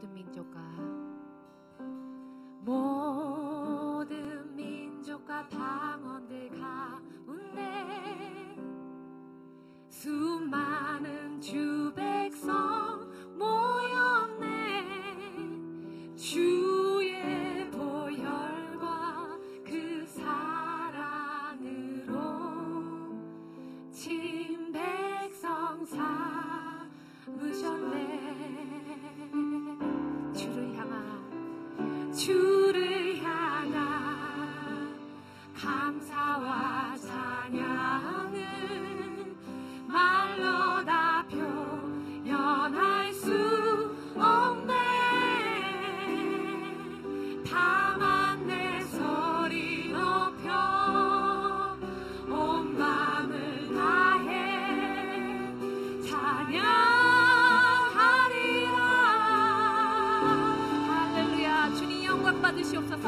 と免除か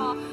아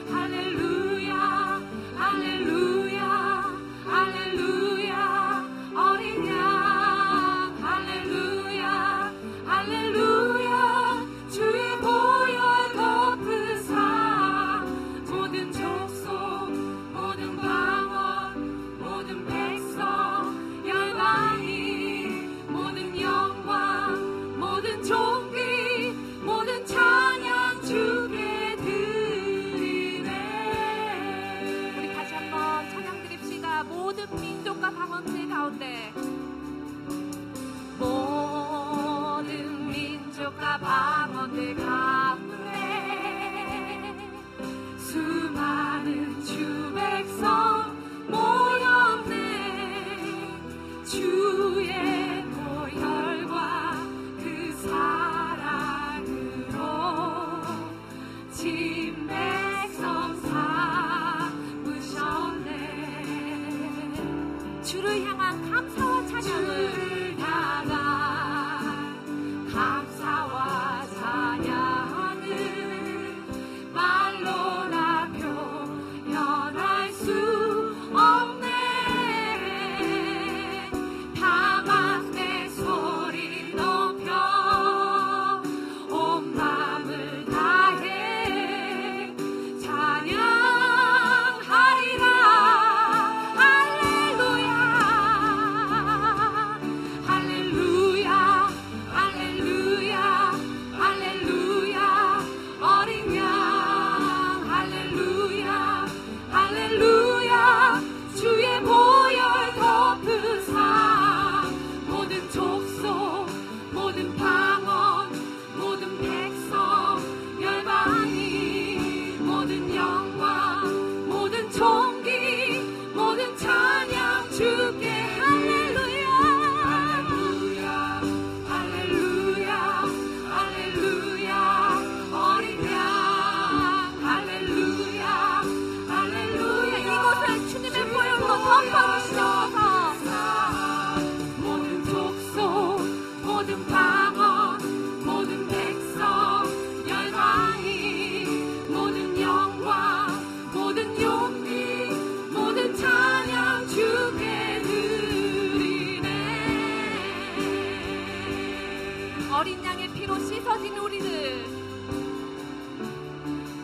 어린 양의 피로 씻어진 우리는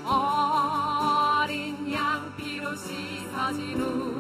어린 양 피로 씻어진 우리.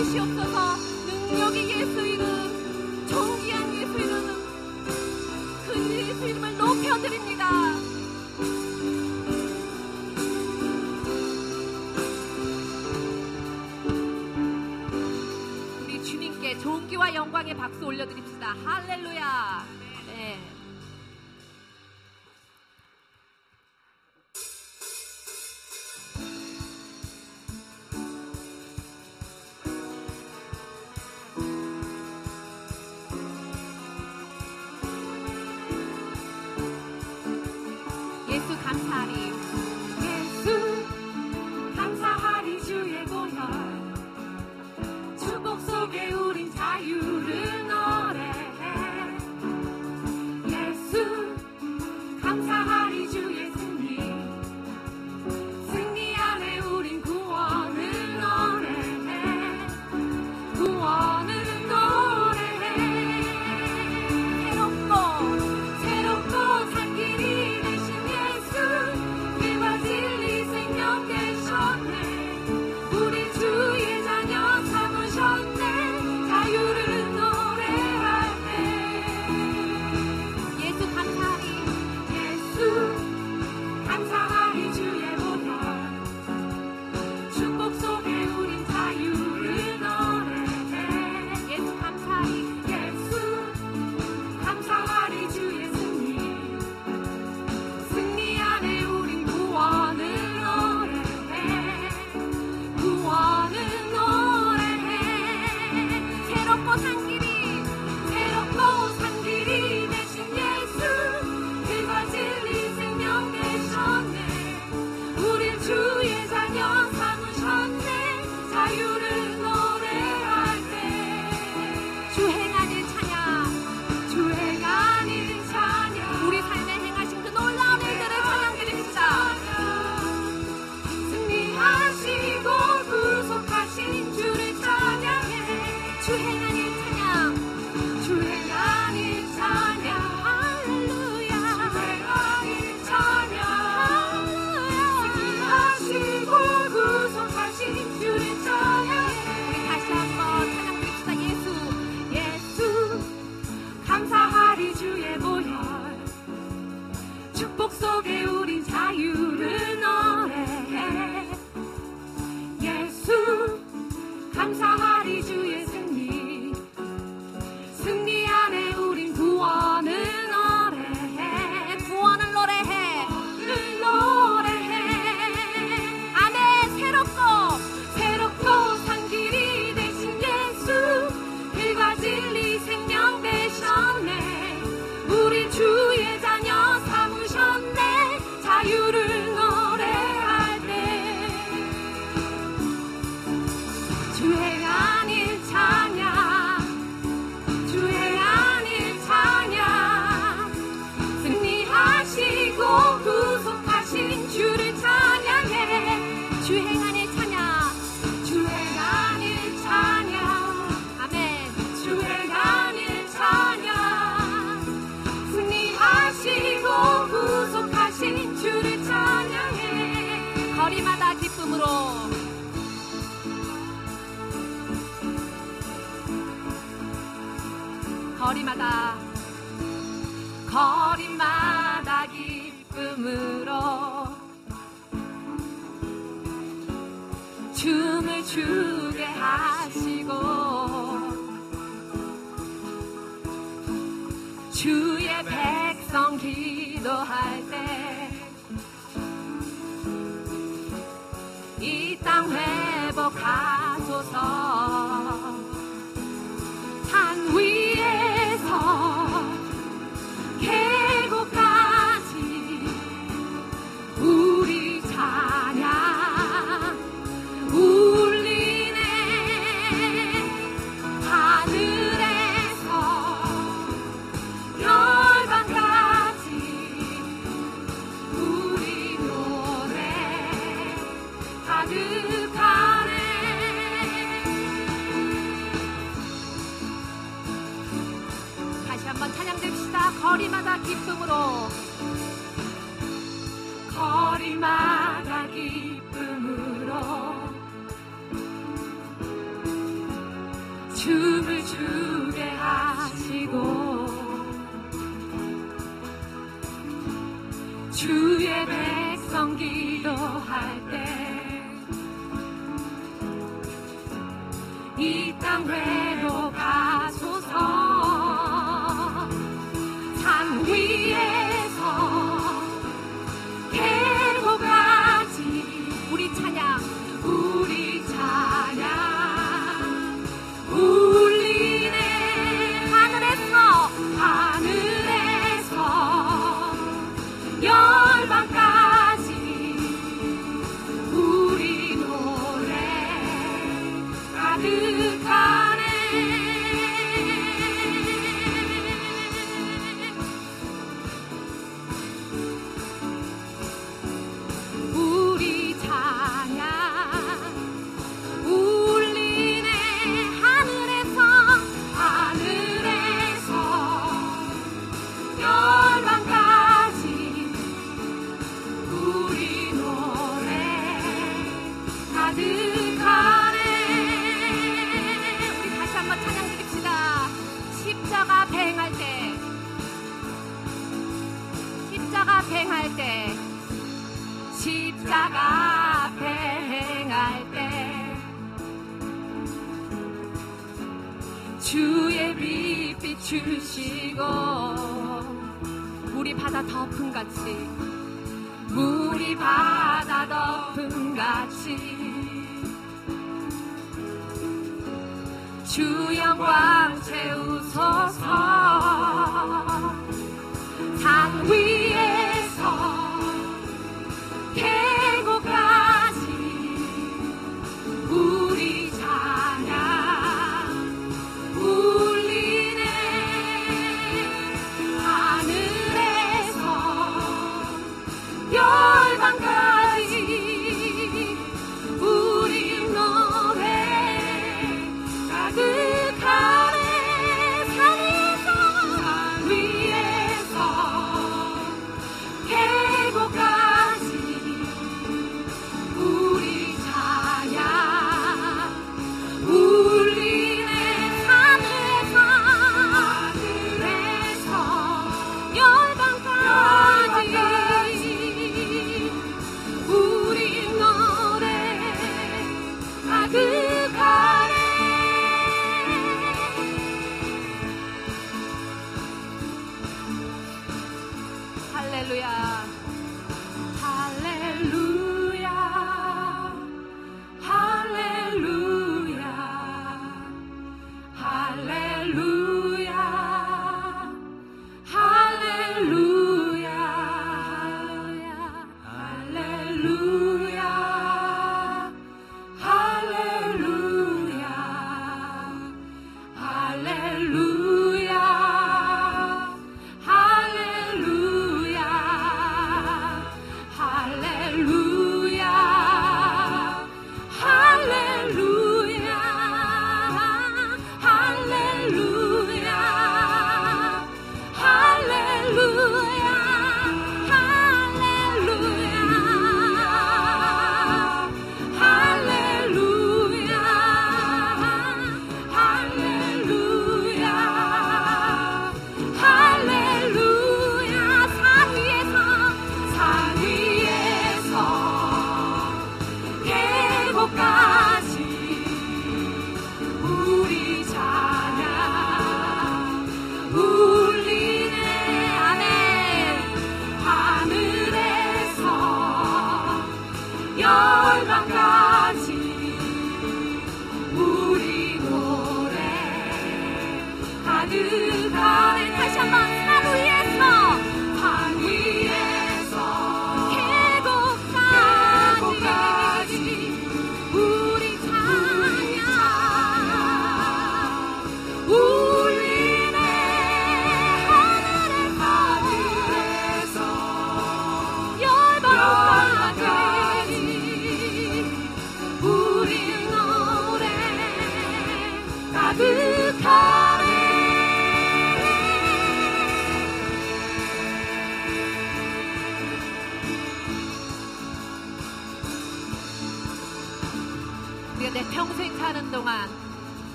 주시옵소서. 능력이 예수 이름 존귀한 예수 이름 그 예수 이름을 높여드립니다. 우리 주님께 존귀와 영광의 박수 올려드립시다. 할렐루야. 거리마다 거리마다 기쁨으로 춤을 추게 하시고 주의 백성 기도할 때 이 땅 회복하소서 한 위. 또 거리마다 기쁨으로 춤을 추게 하시고 주의 백성 기도할 때 이 땅 외로 주의 빛 비추시고 우리 바다 덮음 같이 우리 바다 덮음 같이 주 영광 채우소서.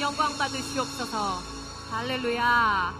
영광 받으시옵소서. 할렐루야.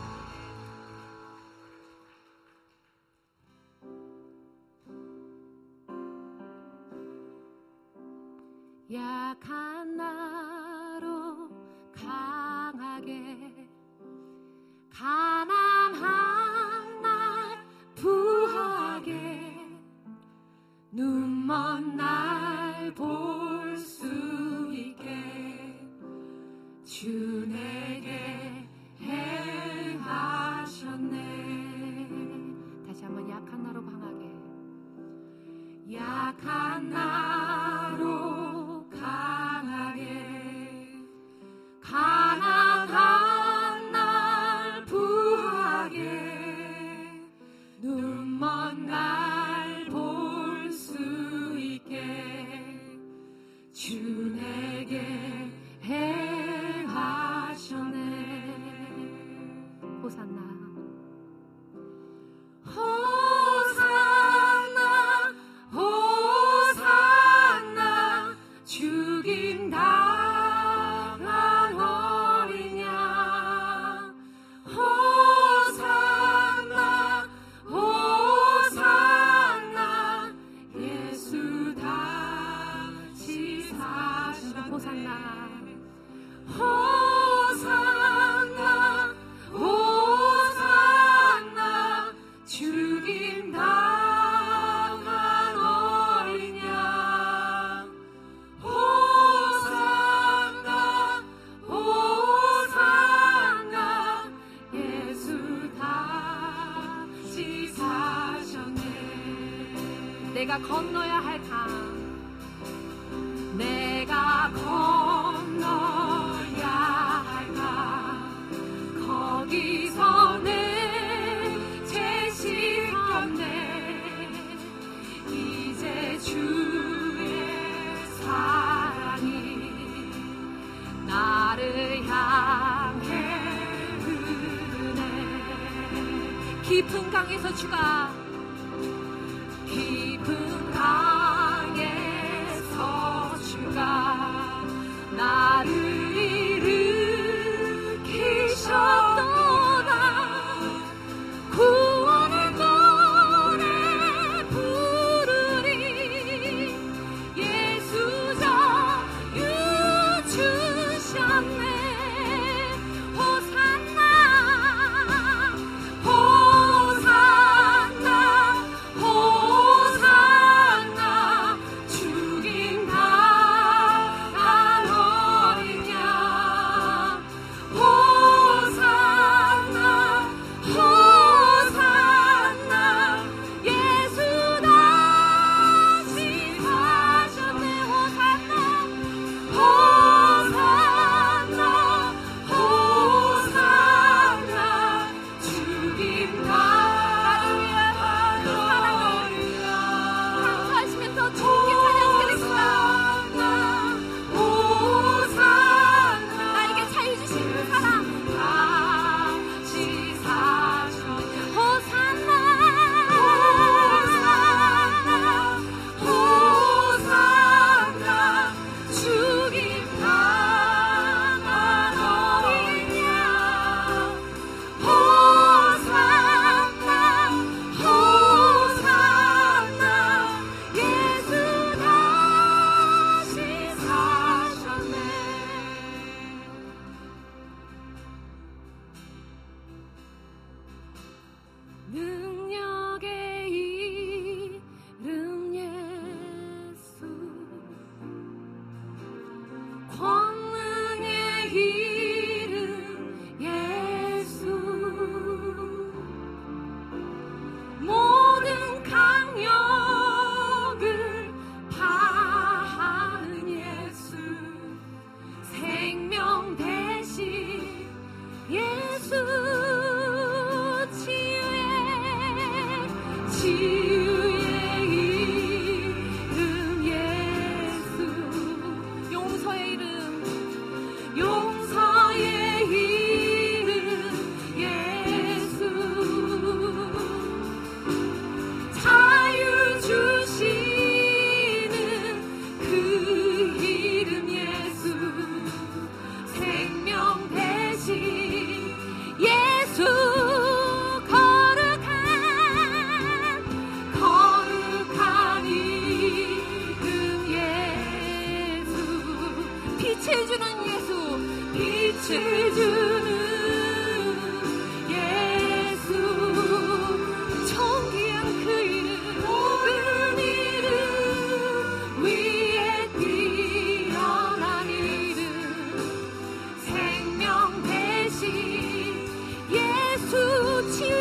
내가 건너야 할 강, 내가 건너야 할 강, 거기서 내죄 씻겼네, 이제 주의 사랑이 나를 향해 흐르네, 깊은 강에서 주가 예수